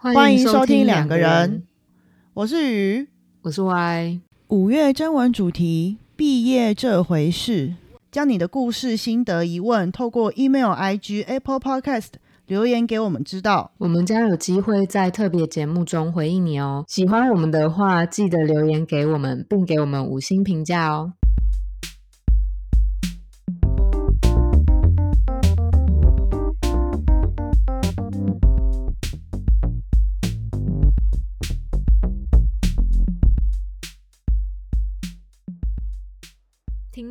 欢迎收听两两个人，我是鱼。我是 Y。五月征文主题：毕业这回事。将你的故事、心得、疑问，透过 email、IG、Apple Podcast 留言给我们知道。我们将有机会在特别节目中回应你哦。喜欢我们的话，记得留言给我们，并给我们五星评价哦。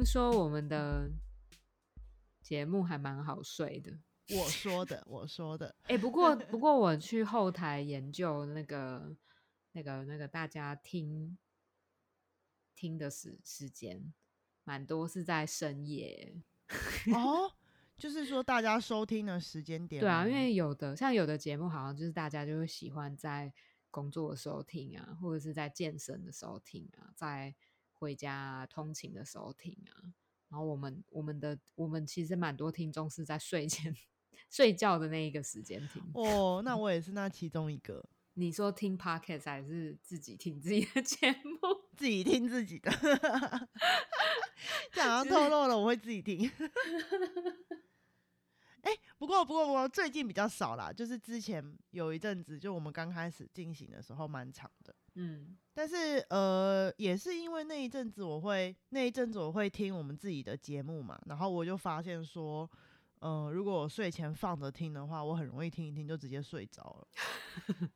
说我们的节目还蛮好睡的。我说的，我说的。哎、不过不过我去后台研究那个那个那个大家听听的时时间，蛮多是在深夜。哦，就是说大家收听的时间点吗。对啊，因为有的像有的节目好像就是大家就会喜欢在工作的时候听啊，或者是在健身的时候听啊，在回家通勤的时候听啊。然后我们我们的我们其实蛮多听众是在睡前睡觉的那一个时间听。哦，那我也是那其中一个，你说听 podcast 还是自己听自己的节目？自己听自己的。这好像透露了我会自己听。哎、不过不过不过最近比较少啦，就是之前有一阵子，就我们刚开始进行的时候蛮长的。嗯，但是呃，也是因为那一阵子我会那一阵子我会听我们自己的节目嘛，然后我就发现说，呃，如果我睡前放着听的话，我很容易听一听就直接睡着了。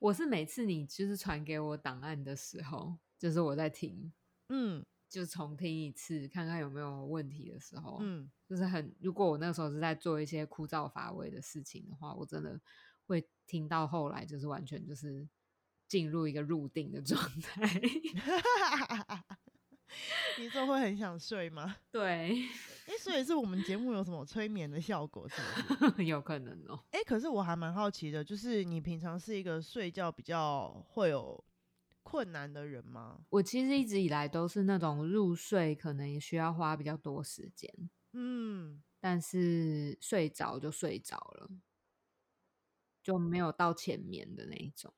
我是每次你就是传给我档案的时候，就是我在听，嗯。就重听一次，看看有没有问题的时候，嗯，就是很，如果我那时候是在做一些枯燥乏味的事情的话，我真的会听到后来就是完全就是进入一个入定的状态。你说会很想睡吗？对，哎、所以是我们节目有什么催眠的效果是不是？有可能哦。哎、可是我还蛮好奇的，就是你平常是一个睡觉比较会有困难的人吗？我其实一直以来都是那种入睡可能也需要花比较多时间，嗯，但是睡着就睡着了，就没有到前面的那一种。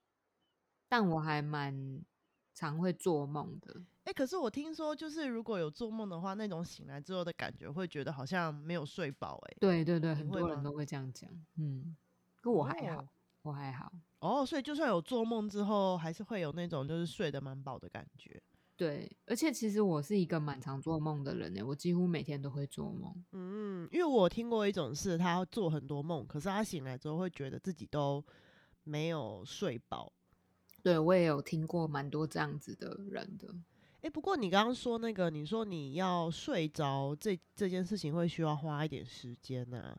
但我还蛮常会做梦的，哎、可是我听说，就是如果有做梦的话，那种醒来之后的感觉，会觉得好像没有睡饱。哎，对对对，很多人都会这样讲。嗯，可我还好，哦我还好。哦，所以就算有做梦之后，还是会有那种就是睡得蛮饱的感觉。对，而且其实我是一个蛮常做梦的人呢，我几乎每天都会做梦。嗯，因为我听过一种是，他做很多梦，可是他醒来之后会觉得自己都没有睡饱。对我也有听过蛮多这样子的人的。哎、不过你刚刚说那个，你说你要睡着这这件事情会需要花一点时间呐、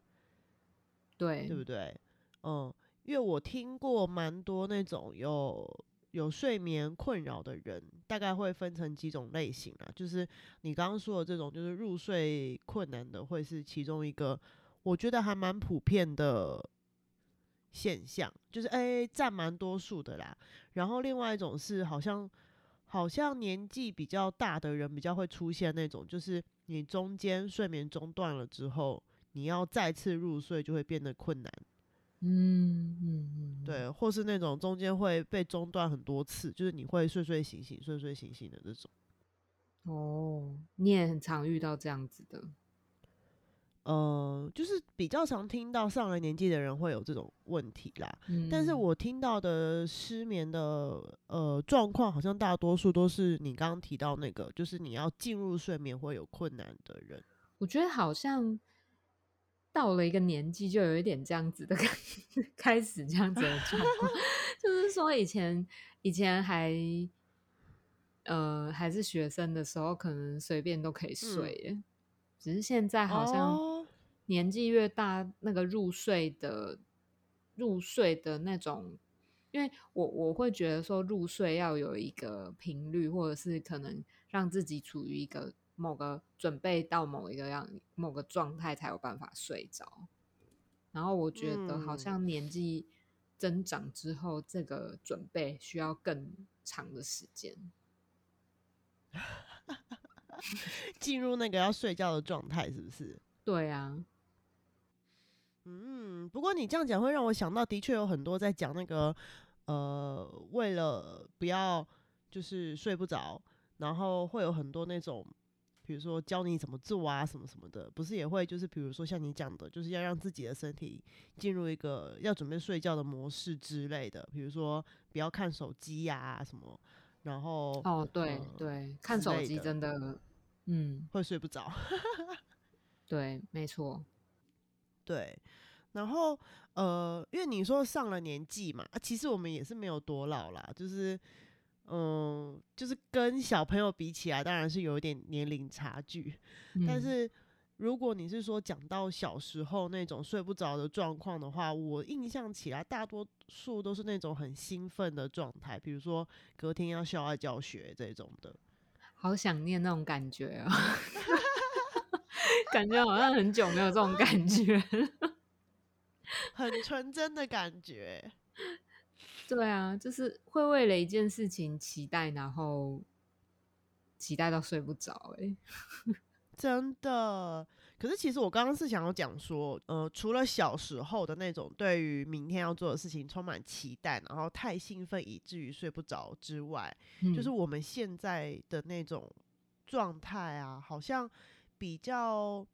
对，对不对？嗯，因为我听过蛮多那种有有睡眠困扰的人，大概会分成几种类型啊。就是你刚刚说的这种，就是入睡困难的，会是其中一个，我觉得还蛮普遍的现象，就是哎占蛮多数的啦。然后另外一种是好像好像年纪比较大的人比较会出现那种，就是你中间睡眠中断了之后，你要再次入睡就会变得困难。嗯嗯嗯，对，或是那种中间会被中断很多次，就是你会睡睡醒醒、睡睡醒醒的这种。哦，你也很常遇到这样子的。呃，就是比较常听到上了年纪的人会有这种问题啦。嗯，但是我听到的失眠的呃状况，好像大多数都是你刚刚提到那个，就是你要进入睡眠会有困难的人。我觉得好像到了一个年纪，就有一点这样子的感 开始这样子的状况，就是说以前以前还呃还是学生的时候，可能随便都可以睡耶，只是现在好像哦年纪越大，那个入睡的入睡的那种。因为我我会觉得说入睡要有一个频率，或者是可能让自己处于一个某个准备到某一个样某个状态才有办法睡着。然后我觉得好嗯像年纪增长之后，这个准备需要更长的时间。进入那个要睡觉的状态，是不是？对啊，嗯，不过你这样讲会让我想到，的确有很多在讲那个，呃，为了不要就是睡不着，然后会有很多那种，比如说教你怎么做啊，什么什么的，不是也会就是比如说像你讲的，就是要让自己的身体进入一个要准备睡觉的模式之类的，比如说不要看手机呀什么，然后哦，对呃对，看手机真的，嗯，会睡不着。对，没错，对，然后呃，因为你说上了年纪嘛，啊，其实我们也是没有多老啦，就是嗯，就是跟小朋友比起来，当然是有一点年龄差距。但嗯是如果你是说讲到小时候那种睡不着的状况的话，我印象起来，大多数都是那种很兴奋的状态，比如说隔天要校外教学这种的。好想念那种感觉哦，感觉好像很久没有这种感觉。很纯真的感觉。对啊，就是会为了一件事情期待，然后期待到睡不着。哎，真的，可是其实我刚刚是想要讲说，呃，除了小时候的那种对于明天要做的事情充满期待，然后太兴奋以至于睡不着之外，就是嗯我们现在的那种状态啊，好像比较，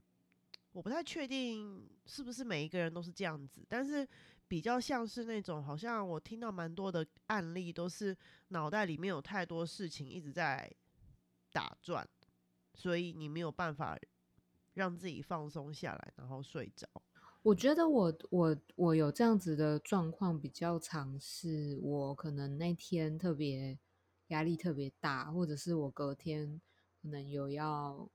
我不太确定是不是每一个人都是这样子，但是比较像是那种，好像我听到蛮多的案例，都是脑袋里面有太多事情一直在打转，所以你没有办法让自己放松下来，然后睡着。我觉得我我我有这样子的状况比较常是，我可能那天特别压力特别大，或者是我隔天可能有要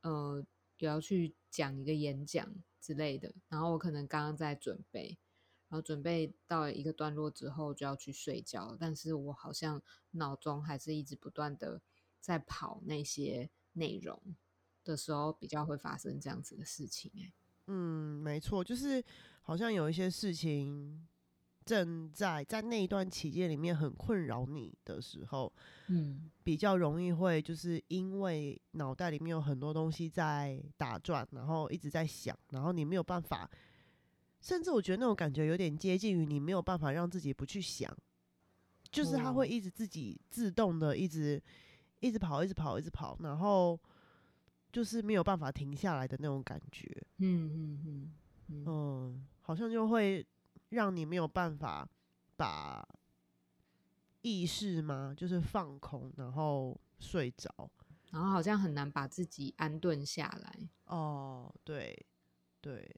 呃有要去讲一个演讲之类的，然后我可能刚刚在准备，然后准备到一个段落之后就要去睡觉，但是我好像脑中还是一直不断的在跑那些内容的时候，比较会发生这样子的事情、欸。嗯，没错，就是好像有一些事情正在在那一段期间里面很困扰你的时候，嗯。比较容易会就是因为脑袋里面有很多东西在打转，然后一直在想，然后你没有办法，甚至我觉得那种感觉有点接近于你没有办法让自己不去想，就是他会哦。一直自己自动的一直一直跑，一直跑，一直跑，然后就是没有办法停下来的那种感觉。嗯嗯嗯嗯，嗯，好像就会让你没有办法把意识吗，就是放空，然后睡着。然后好像很难把自己安顿下来。哦，对对。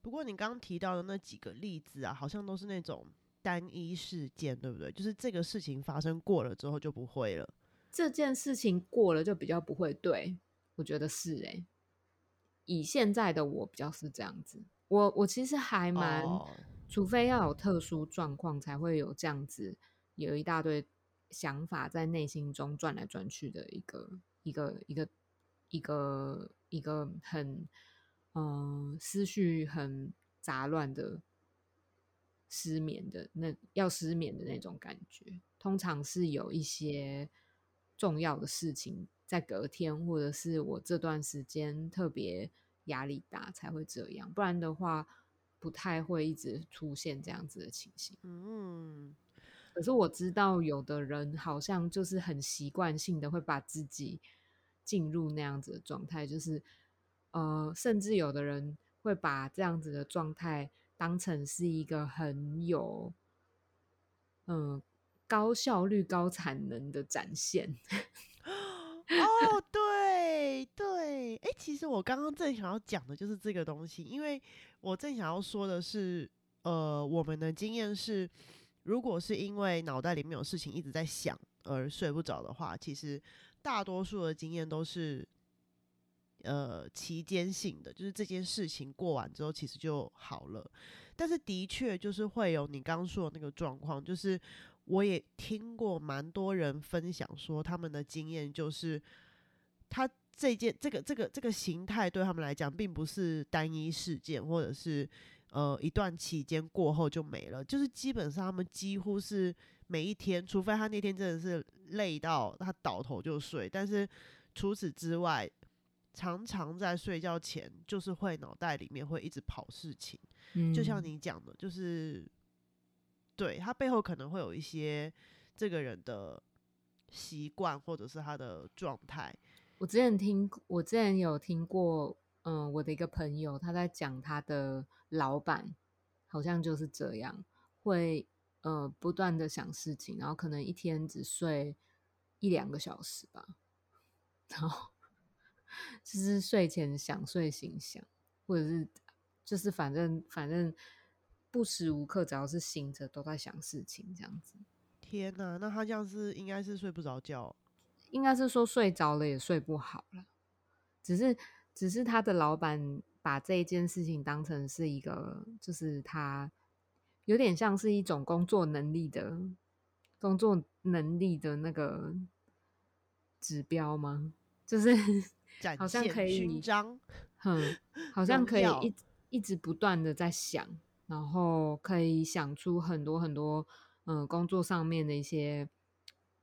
不过你刚刚提到的那几个例子啊，好像都是那种单一事件，对不对？就是这个事情发生过了之后就不会了。这件事情过了就比较不会对，我觉得是诶、以现在的我比较是这样子，我我其实还蛮，哦除非要有特殊状况才会有这样子，有一大堆想法在内心中转来转去的一个一个一个一个一个很嗯、思绪很杂乱的失眠的那要失眠的那种感觉，通常是有一些重要的事情在隔天，或者是我这段时间特别压力大才会这样，不然的话不太会一直出现这样子的情形。嗯，可是我知道有的人好像就是很习惯性的会把自己进入那样子的状态，就是呃，甚至有的人会把这样子的状态当成是一个很有嗯、高效率、高产能的展现。哦，对对，哎，其实我刚刚正想要讲的就是这个东西，因为我正想要说的是，呃，我们的经验是，如果是因为脑袋里面有事情一直在想而睡不着的话，其实大多数的经验都是，呃，期间性的，就是这件事情过完之后其实就好了。但是的确就是会有你刚刚说的那个状况，就是我也听过蛮多人分享说他们的经验，就是他这件这个这个这个形态对他们来讲，并不是单一事件，或者是呃一段期间过后就没了，就是基本上他们几乎是每一天，除非他那天真的是累到他倒头就睡，但是除此之外，常常在睡觉前就是会脑袋里面会一直跑事情，嗯，就像你讲的，就是对他背后可能会有一些这个人的习惯或者是他的状态。我之前听，我之前有听过，嗯，我的一个朋友他在讲他的老板，好像就是这样，会呃不断的想事情，然后可能一天只睡一两个小时吧，然后 就是睡前想，睡醒想，或者是就是反正反正不时无刻只要是醒着都在想事情，这样子。天呐，那他这样是应该是睡不着觉。应该是说睡着了也睡不好了，只是只是他的老板把这一件事情当成是一个，就是他有点像是一种工作能力的工作能力的那个指标吗？就是 好像可以勋章，嗯，好像可以一一直不断的在想，然后可以想出很多很多，嗯，工作上面的一些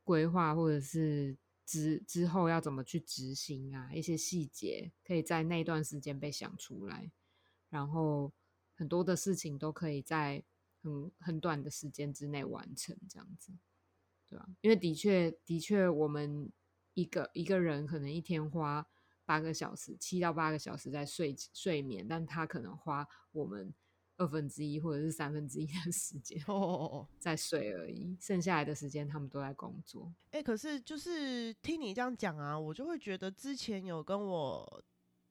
规划，或者是之之后要怎么去执行啊，一些细节可以在那段时间被想出来，然后很多的事情都可以在很很短的时间之内完成，这样子，对吧、因为的确的确，我们一个一个人可能一天花八个小时，七到八个小时在睡睡眠，但他可能花我们二分之一或者是三分之一的时间哦哦哦。在睡而已，剩下来的时间他们都在工作。哎、可是就是听你这样讲啊，我就会觉得之前有跟我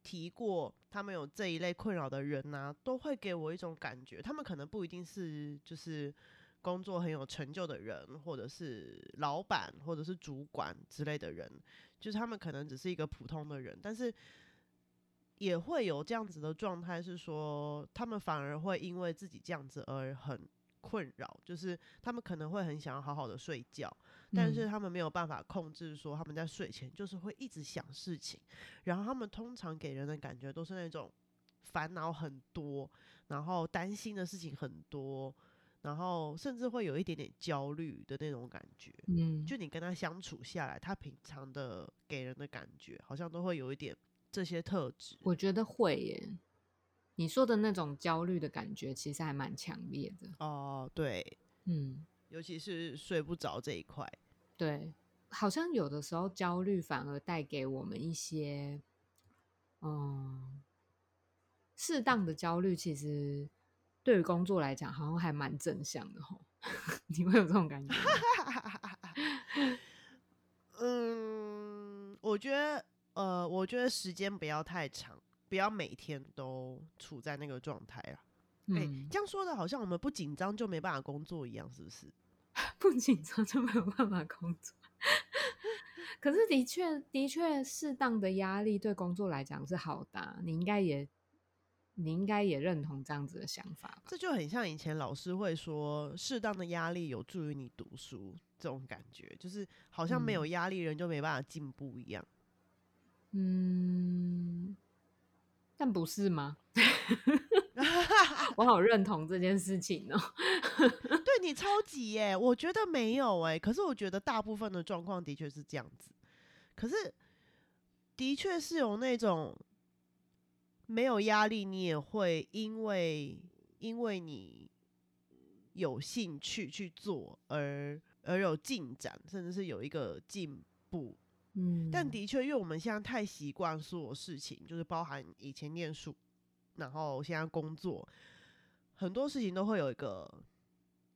提过，他们有这一类困扰的人呐、都会给我一种感觉，他们可能不一定是就是工作很有成就的人，或者是老板，或者是主管之类的人，就是他们可能只是一个普通的人，但是也会有这样子的状态，是说他们反而会因为自己这样子而很困扰，就是他们可能会很想要好好的睡觉。但是嗯他们没有办法控制，说他们在睡前就是会一直想事情，然后他们通常给人的感觉都是那种烦恼很多，然后担心的事情很多，然后甚至会有一点点焦虑的那种感觉。嗯，就你跟他相处下来，他平常的给人的感觉好像都会有一点这些特质。我觉得会耶。你说的那种焦虑的感觉，其实还蛮强烈的。哦，对，嗯，尤其是睡不着这一块。对，好像有的时候焦虑反而带给我们一些，嗯，适当的焦虑，其实对于工作来讲，好像还蛮正向的吼。你会有这种感觉？嗯，我觉得，呃，我觉得时间不要太长，不要每天都处在那个状态啊。哎、嗯，这样说的好像我们不紧张就没办法工作一样，是不是？不紧张就没有办法工作。可是的确，的确，适当的压力对工作来讲是好的啊、你应该也，你应该也认同这样子的想法吧？这就很像以前老师会说，适当的压力有助于你读书这种感觉，就是好像没有嗯压力人就没办法进步一样。嗯，但不是吗？我好认同这件事情哦。对你超级耶，我觉得没有哎，可是我觉得大部分的状况的确是这样子，可是的确是有那种没有压力，你也会因为因为你有兴趣去做而而有进展，甚至是有一个进步。嗯，但的确，因为我们现在太习惯所有事情，就是包含以前念书，然后现在工作，很多事情都会有一个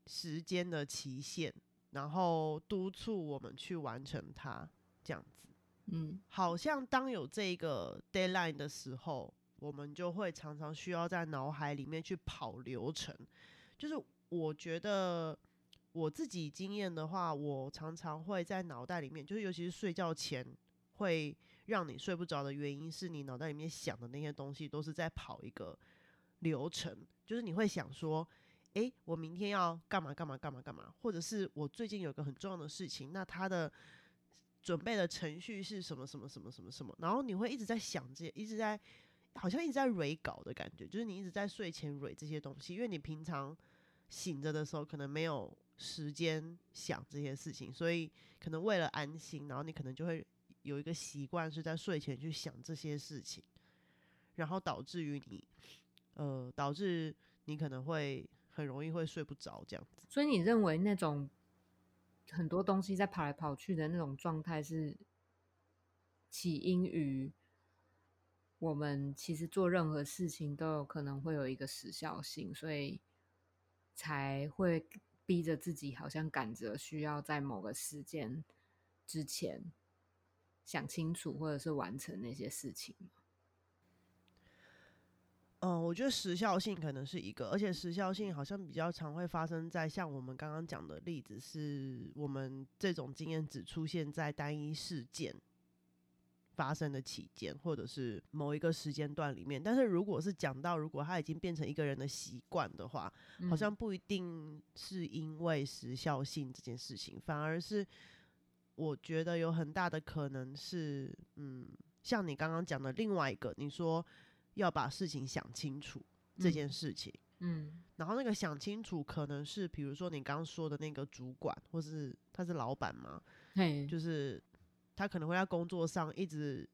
时间的期限，然后督促我们去完成它，这样子。嗯好像当有这个 deadline 的时候，我们就会常常需要在脑海里面去跑流程。就是我觉得我自己经验的话，我常常会在脑袋里面，就是尤其是睡觉前会让你睡不着的原因，是你脑袋里面想的那些东西都是在跑一个流程，就是你会想说。诶，我明天要干嘛干嘛干嘛干嘛，或者是我最近有个很重要的事情，那它的准备的程序是什么什么什么什么什么，然后你会一直在想这些，一直在好像一直在蕊稿的感觉，就是你一直在睡前蕊这些东西，因为你平常醒着的时候可能没有时间想这些事情，所以可能为了安心，然后你可能就会有一个习惯是在睡前去想这些事情，然后导致于你，呃，导致你可能会很容易会睡不着这样子。所以你认为那种很多东西在跑来跑去的那种状态是起因于我们其实做任何事情都有可能会有一个时效性，所以才会逼着自己好像赶着需要在某个时间之前想清楚，或者是完成那些事情？嗯，我觉得时效性可能是一个，而且时效性好像比较常会发生在像我们刚刚讲的例子，是我们这种经验只出现在单一事件发生的期间，或者是某一个时间段里面。但是如果是讲到如果他已经变成一个人的习惯的话，好像不一定是因为时效性这件事情，反而是我觉得有很大的可能是，嗯，像你刚刚讲的另外一个，你说。要把事情想清楚这件事情，嗯，然后那个想清楚可能是，比如说你刚刚说的那个主管，或是他是老板嘛，嘿，就是他可能会在工作上一直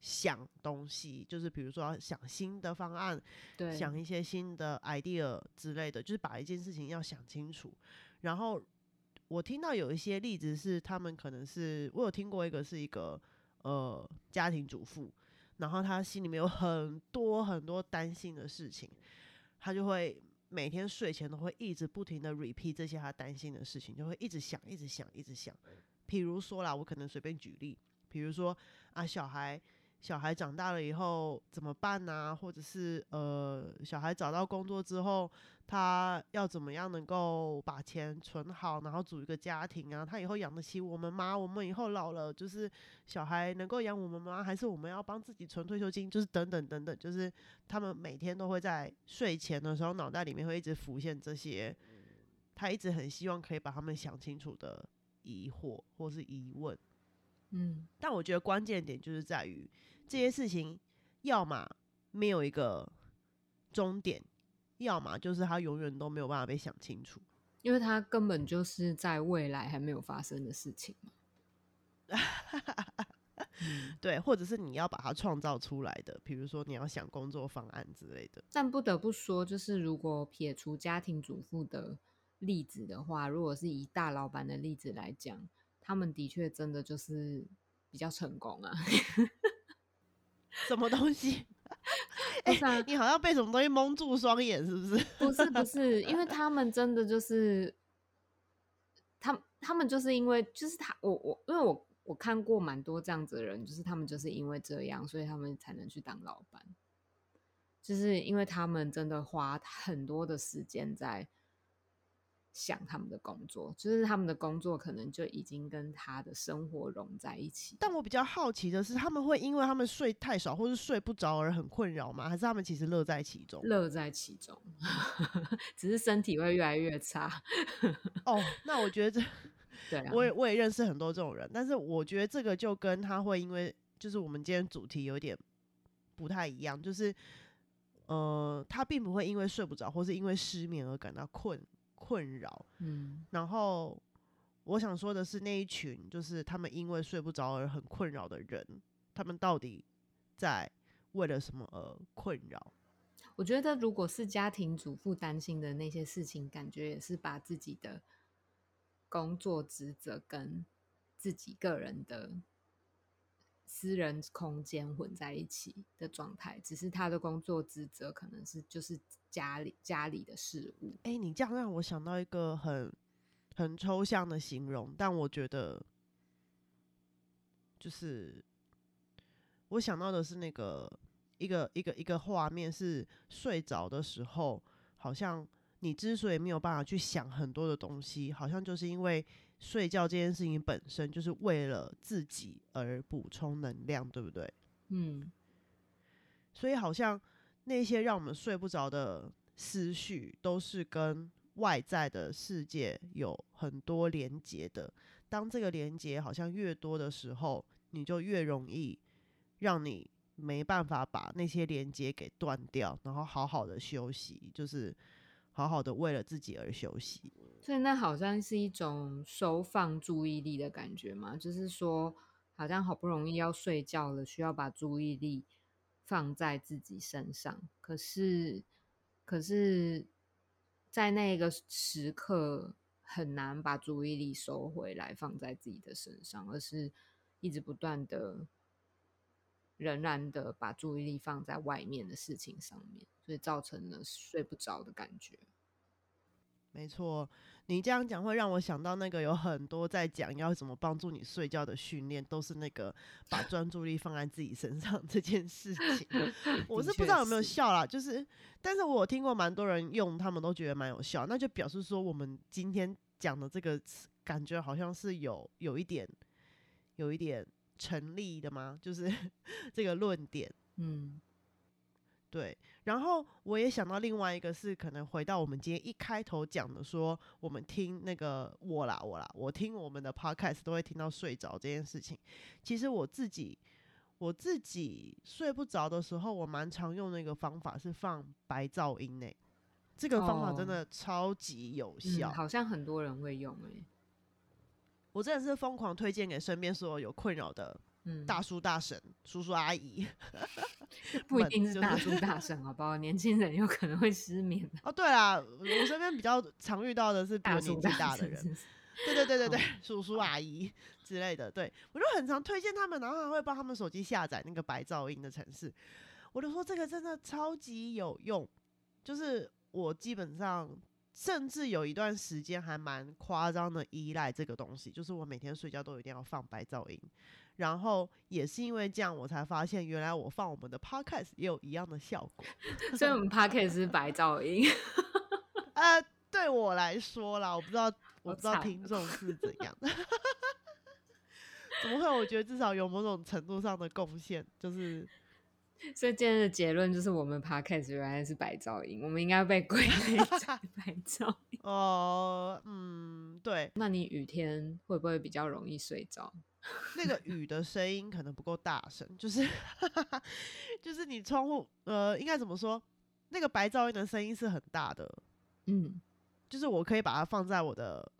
想东西，就是比如说要想新的方案，对，想一些新的 idea 之类的，就是把一件事情要想清楚。然后我听到有一些例子是，他们可能是我有听过一个是一个呃家庭主妇。然后他心里面有很多很多担心的事情，他就会每天睡前都会一直不停的 repeat 这些他担心的事情，就会一直想，一直想，一直想。譬如说啦，我可能随便举例，比如说啊，小孩。小孩长大了以后怎么办呢？或者是呃，小孩找到工作之后，他要怎么样能够把钱存好，然后组一个家庭啊？他以后养得起我们吗？我们以后老了，就是小孩能够养我们吗？还是我们要帮自己存退休金？就是等等等等，就是他们每天都会在睡前的时候，脑袋里面会一直浮现这些，他一直很希望可以把他们想清楚的疑惑或是疑问。嗯，但我觉得关键点就是在于。这些事情，要么没有一个终点，要么就是他永远都没有办法被想清楚，因为他根本就是在未来还没有发生的事情嘛。对，或者是你要把它创造出来的，比如说你要想工作方案之类的。但不得不说，就是如果撇除家庭主妇的例子的话，如果是以大老板的例子来讲，他们的确真的就是比较成功啊。什么东西？哎，你好像被什么东西蒙住双眼，是不是？不是，不是，因为他们真的就是，他他们就是因为就是他，我我因为我我看过蛮多这样子的人，就是他们就是因为这样，所以他们才能去当老板，就是因为他们真的花很多的时间在。想他们的工作，就是他们的工作可能就已经跟他的生活融在一起。但我比较好奇的是，他们会因为他们睡太少或是睡不着而很困扰吗？还是他们其实乐在其中？乐在其中，只是身体会越来越差。哦，那我觉得这，对，我也我也认识很多这种人，但是我觉得这个就跟他会因为就是我们今天主题有点不太一样，就是呃，他并不会因为睡不着或是因为失眠而感到困。困扰，嗯，然后我想说的是，那一群就是他们因为睡不着而很困扰的人，他们到底在为了什么而困扰？我觉得，如果是家庭主妇担心的那些事情，感觉也是把自己的工作职责跟自己个人的。私人空间混在一起的状态，只是他的工作职责可能是就是家里家里的事物。哎，你这样让我想到一个很很抽象的形容，但我觉得就是我想到的是那个一个一个一个画面，是睡着的时候，好像你之所以没有办法去想很多的东西，好像就是因为。睡觉这件事情本身就是为了自己而补充能量，对不对？嗯，所以好像那些让我们睡不着的思绪，都是跟外在的世界有很多连接的。当这个连接好像越多的时候，你就越容易让你没办法把那些连接给断掉，然后好好的休息，就是好好的为了自己而休息。所以那好像是一种收放注意力的感觉嘛，就是说，好像好不容易要睡觉了，需要把注意力放在自己身上，可是，可是，在那个时刻很难把注意力收回来放在自己的身上，而是一直不断的。仍然的把注意力放在外面的事情上面，所以造成了睡不着的感觉。没错，你这样讲会让我想到那个有很多在讲要怎么帮助你睡觉的训练，都是那个 把专注力放在自己身上这件事情。我是不知道有没有效啦，就是，但是我听过蛮多人用，他们都觉得蛮有效，那就表示说我们今天讲的这个感觉好像是有有一点，有一点。成立的吗？就是 这个论点，嗯，对。然后我也想到另外一个，是可能回到我们今天一开头讲的，说我们听那个我啦我啦，我听我们的 podcast 都会听到睡着这件事情。其实我自己我自己睡不着的时候，我蛮常用的一个方法是放白噪音诶，这个方法真的超级有效，好像很多人会用诶。我真的是疯狂推荐给身边所有有困扰的大叔大婶、叔叔阿姨，不一定是大叔大婶，好不好？年轻人有可能会失眠。哦，对啦，我身边比较常遇到的是比我年纪大的人，对对对对对，叔叔阿姨之类的。对我就很常推荐他们，然后还会帮他们手机下载那个白噪音的城市。我就说这个真的超级有用，就是我基本上。甚至有一段时间还蛮夸张的依赖这个东西，就是我每天睡觉都一定要放白噪音，然后也是因为这样，我才发现原来我放我们的 podcast 也有一样的效果。所以我们 podcast 是白噪音。呃，对我来说啦，我不知道，我不知道听众是怎样。怎么会？我觉得至少有某种程度上的贡献，就是。所以今天的结论就是，我们 podcast 原来是白噪音，我们应该被归类在 白噪音。哦，嗯，对。那你雨天会不会比较容易睡着？那个雨的声音可能不够大声，就是 就是你窗户，呃，应该怎么说？那个白噪音的声音是很大的，嗯，就是我可以把它放在我的。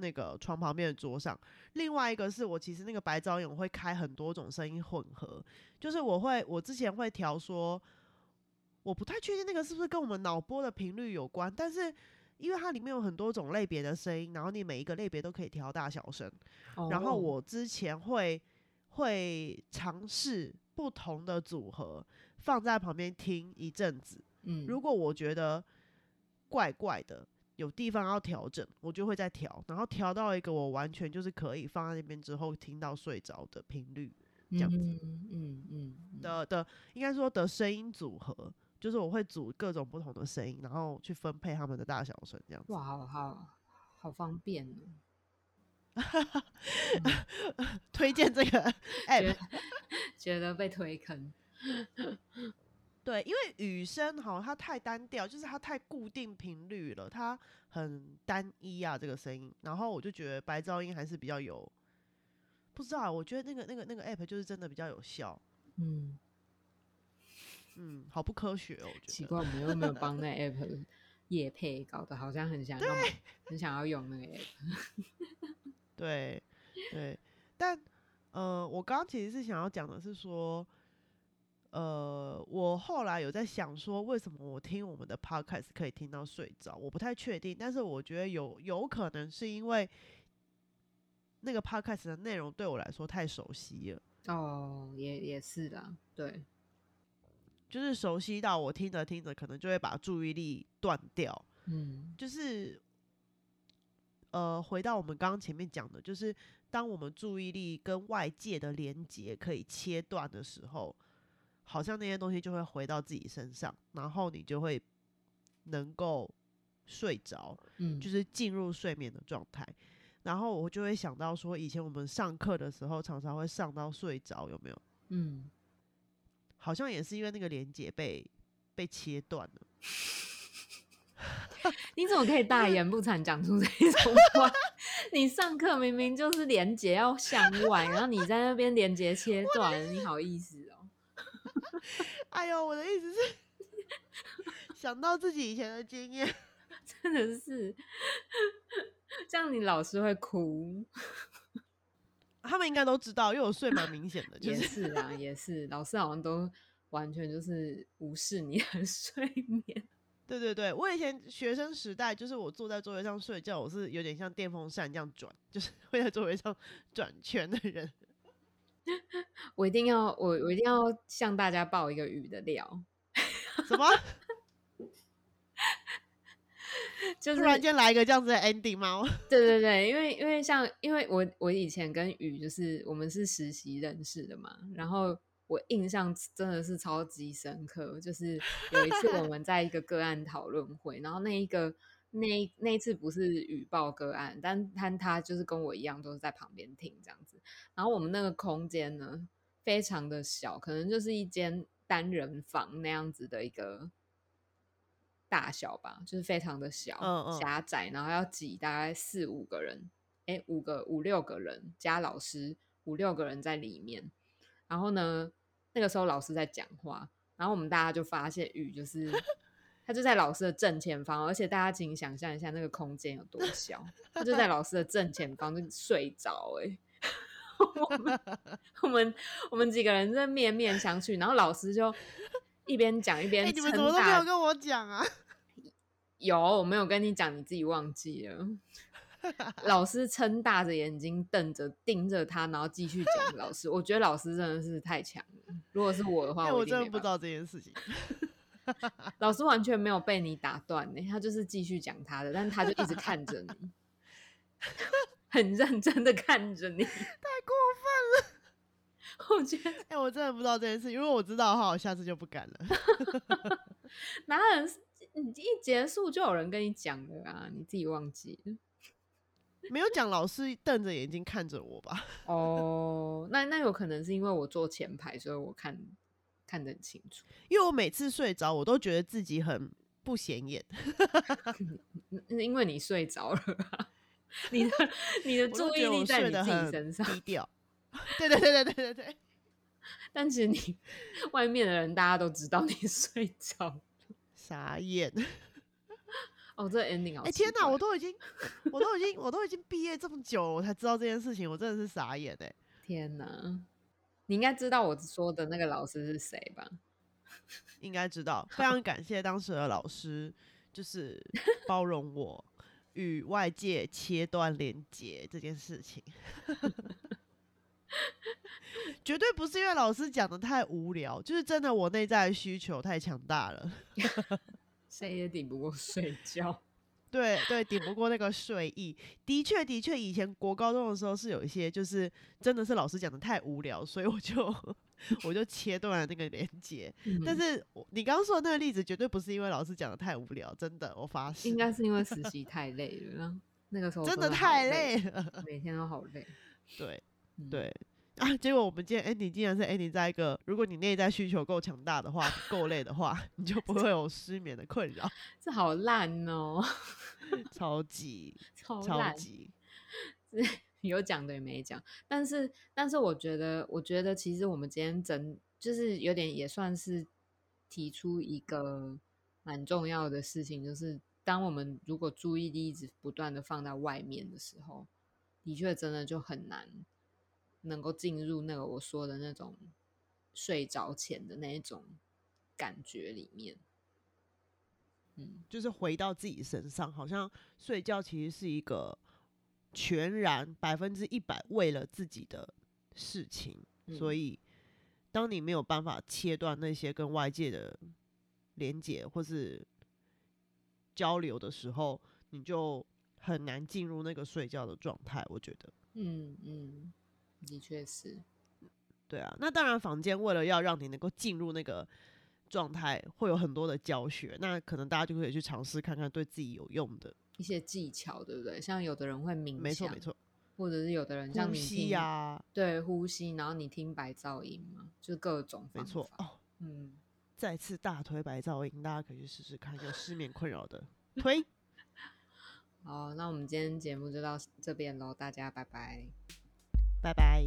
那个床旁边的桌上，另外一个是我其实那个白噪音我会开很多种声音混合，就是我会我之前会调说，我不太确定那个是不是跟我们脑波的频率有关，但是因为它里面有很多种类别的声音，然后你每一个类别都可以调大小声，然后我之前会会尝试不同的组合放在旁边听一阵子，嗯，如果我觉得怪怪的。有地方要调整，我就会再调，然后调到一个我完全就是可以放在那边之后听到睡着的频率，这样子，嗯嗯的的，应该说的声音组合，就是我会组各种不同的声音，然后去分配他们的大小声，这样子。哇，好好好方便哦！推荐这个 app，觉得被推坑。对，因为雨声好，它太单调，就是它太固定频率了，它很单一啊，这个声音。然后我就觉得白噪音还是比较有，不知道，我觉得那个那个那个 app 就是真的比较有效。嗯嗯，好不科学哦，奇怪，我们又没有帮那 app 夜配，搞得好像很想要，很想要用那个 app。对对，但呃，我刚刚其实是想要讲的是说。呃，我后来有在想说，为什么我听我们的 podcast 可以听到睡着？我不太确定，但是我觉得有有可能是因为那个 podcast 的内容对我来说太熟悉了。哦，也也是的，对，就是熟悉到我听着听着，可能就会把注意力断掉。嗯，就是呃，回到我们刚刚前面讲的，就是当我们注意力跟外界的连接可以切断的时候。好像那些东西就会回到自己身上，然后你就会能够睡着，嗯，就是进入睡眠的状态。然后我就会想到说，以前我们上课的时候常常会上到睡着，有没有？嗯，好像也是因为那个连接被被切断了。你怎么可以大言不惭讲出这种话？你上课明明就是连接要向外，然后你在那边连接切断，你好意思哦？哎呦，我的意思是 想到自己以前的经验，真的是这样，你老师会哭他们应该都知道，因为我睡蛮明显的，就也是是啊，也是，老师好像都完全就是无视你的睡眠。对对对，我以前学生时代，就是我坐在座位上睡觉，我是有点像电风扇这样转，就是会在座位上转圈的人。我一定要，我我一定要向大家爆一个雨的料，什么？就是突然间来一个这样子的 ending 吗？对对对，因为因为像因为我我以前跟雨就是我们是实习认识的嘛，然后我印象真的是超级深刻，就是有一次我们在一个个案讨论会，然后那一个那那一次不是雨报个案，但但他就是跟我一样都是在旁边听这样子，然后我们那个空间呢非常的小，可能就是一间单人房那样子的一个。大小吧，就是非常的小嗯嗯狭窄，然后要挤大概四五个人，哎，五个五六个人加老师五六个人在里面。然后呢，那个时候老师在讲话，然后我们大家就发现雨就是他就在老师的正前方，而且大家请想象一下那个空间有多小，他就在老师的正前方就睡着 哎。我们我们我们几个人在面面相觑，然后老师就一边讲一边哎、你们怎么都没有跟我讲啊？有，我没有跟你讲，你自己忘记了。老师撑大着眼睛瞪着盯着他，然后继续讲。老师，我觉得老师真的是太强了。如果是我的话，哎、我。真的不知道这件事情。老师完全没有被你打断呢，他就是继续讲他的，但是他就一直看着你，很认真的看着你。太过分了！我觉得哎、我真的不知道这件事，因为我知道的话，我下次就不敢了。哪有人你一结束就有人跟你讲的啊？你自己忘记了。没有讲，老师瞪着眼睛看着我吧？哦，那那有可能是因为我坐前排，所以我看看得很清楚。因为我每次睡着，我都觉得自己很不显眼，嗯因为你睡着了啊、你的你的注意力在你自己身上，低调。对对对对对对对，但其实你外面的人大家都知道你 睡着。傻眼！哦，这 ending 好哎、奇天哪，我都已经，我都已经，我都已经毕业这么久了，我才知道这件事情，我真的是傻眼哎、天哪！你应该知道我说的那个老师是谁吧？应该知道，非常感谢当时的老师，就是包容我与外界切断连接这件事情。绝对不是因为老师讲的太无聊，就是真的我内在的需求太强大了。谁也顶不过睡觉。对对，顶不过那个睡意。的确的确，以前国高中的时候是有一些，就是真的是老师讲的太无聊，所以我就我就切断了那个连接。但嗯是你刚刚说的那个例子，绝对不是因为老师讲的太无聊，真的，我发誓，应该是因为实习 太累了，那个时候真的好太累，了。每天都好累。对嗯，对啊，结果我们今天 Andy 竟然是 Andy 在一个，如果你内在需求够强大的话，够累的话，你就不会有失眠的困扰，这好烂哦，超级超级。有讲的也没讲，但是但是我觉得，我觉得其实我们今天整就是有点也算是提出一个蛮重要的事情，就是当我们如果注意力一直不断的放在外面的时候，的确真的就很难能够进入那个我说的那种睡着前的那一种感觉里面。嗯，就是回到自己身上，好像睡觉其实是一个全然百分之一百为了自己的事情，所嗯以当你没有办法切断那些跟外界的连接或是交流的时候，你就很难进入那个睡觉的状态。我觉得，嗯嗯，的确是。对啊，那当然，房间为了要让你能够进入那个状态，会有很多的教学，那可能大家就可以去尝试看看对自己有用的。一些技巧，对不对？像有的人会冥想，没错，没错，或者是有的人像呼你听吸呀、对呼吸，然后你听白噪音嘛，就是各种方没错法。哦。嗯，再次大推白噪音，大家可以去试试看，有失眠困扰的推。好，那我们今天节目就到这边喽，大家拜拜。拜拜。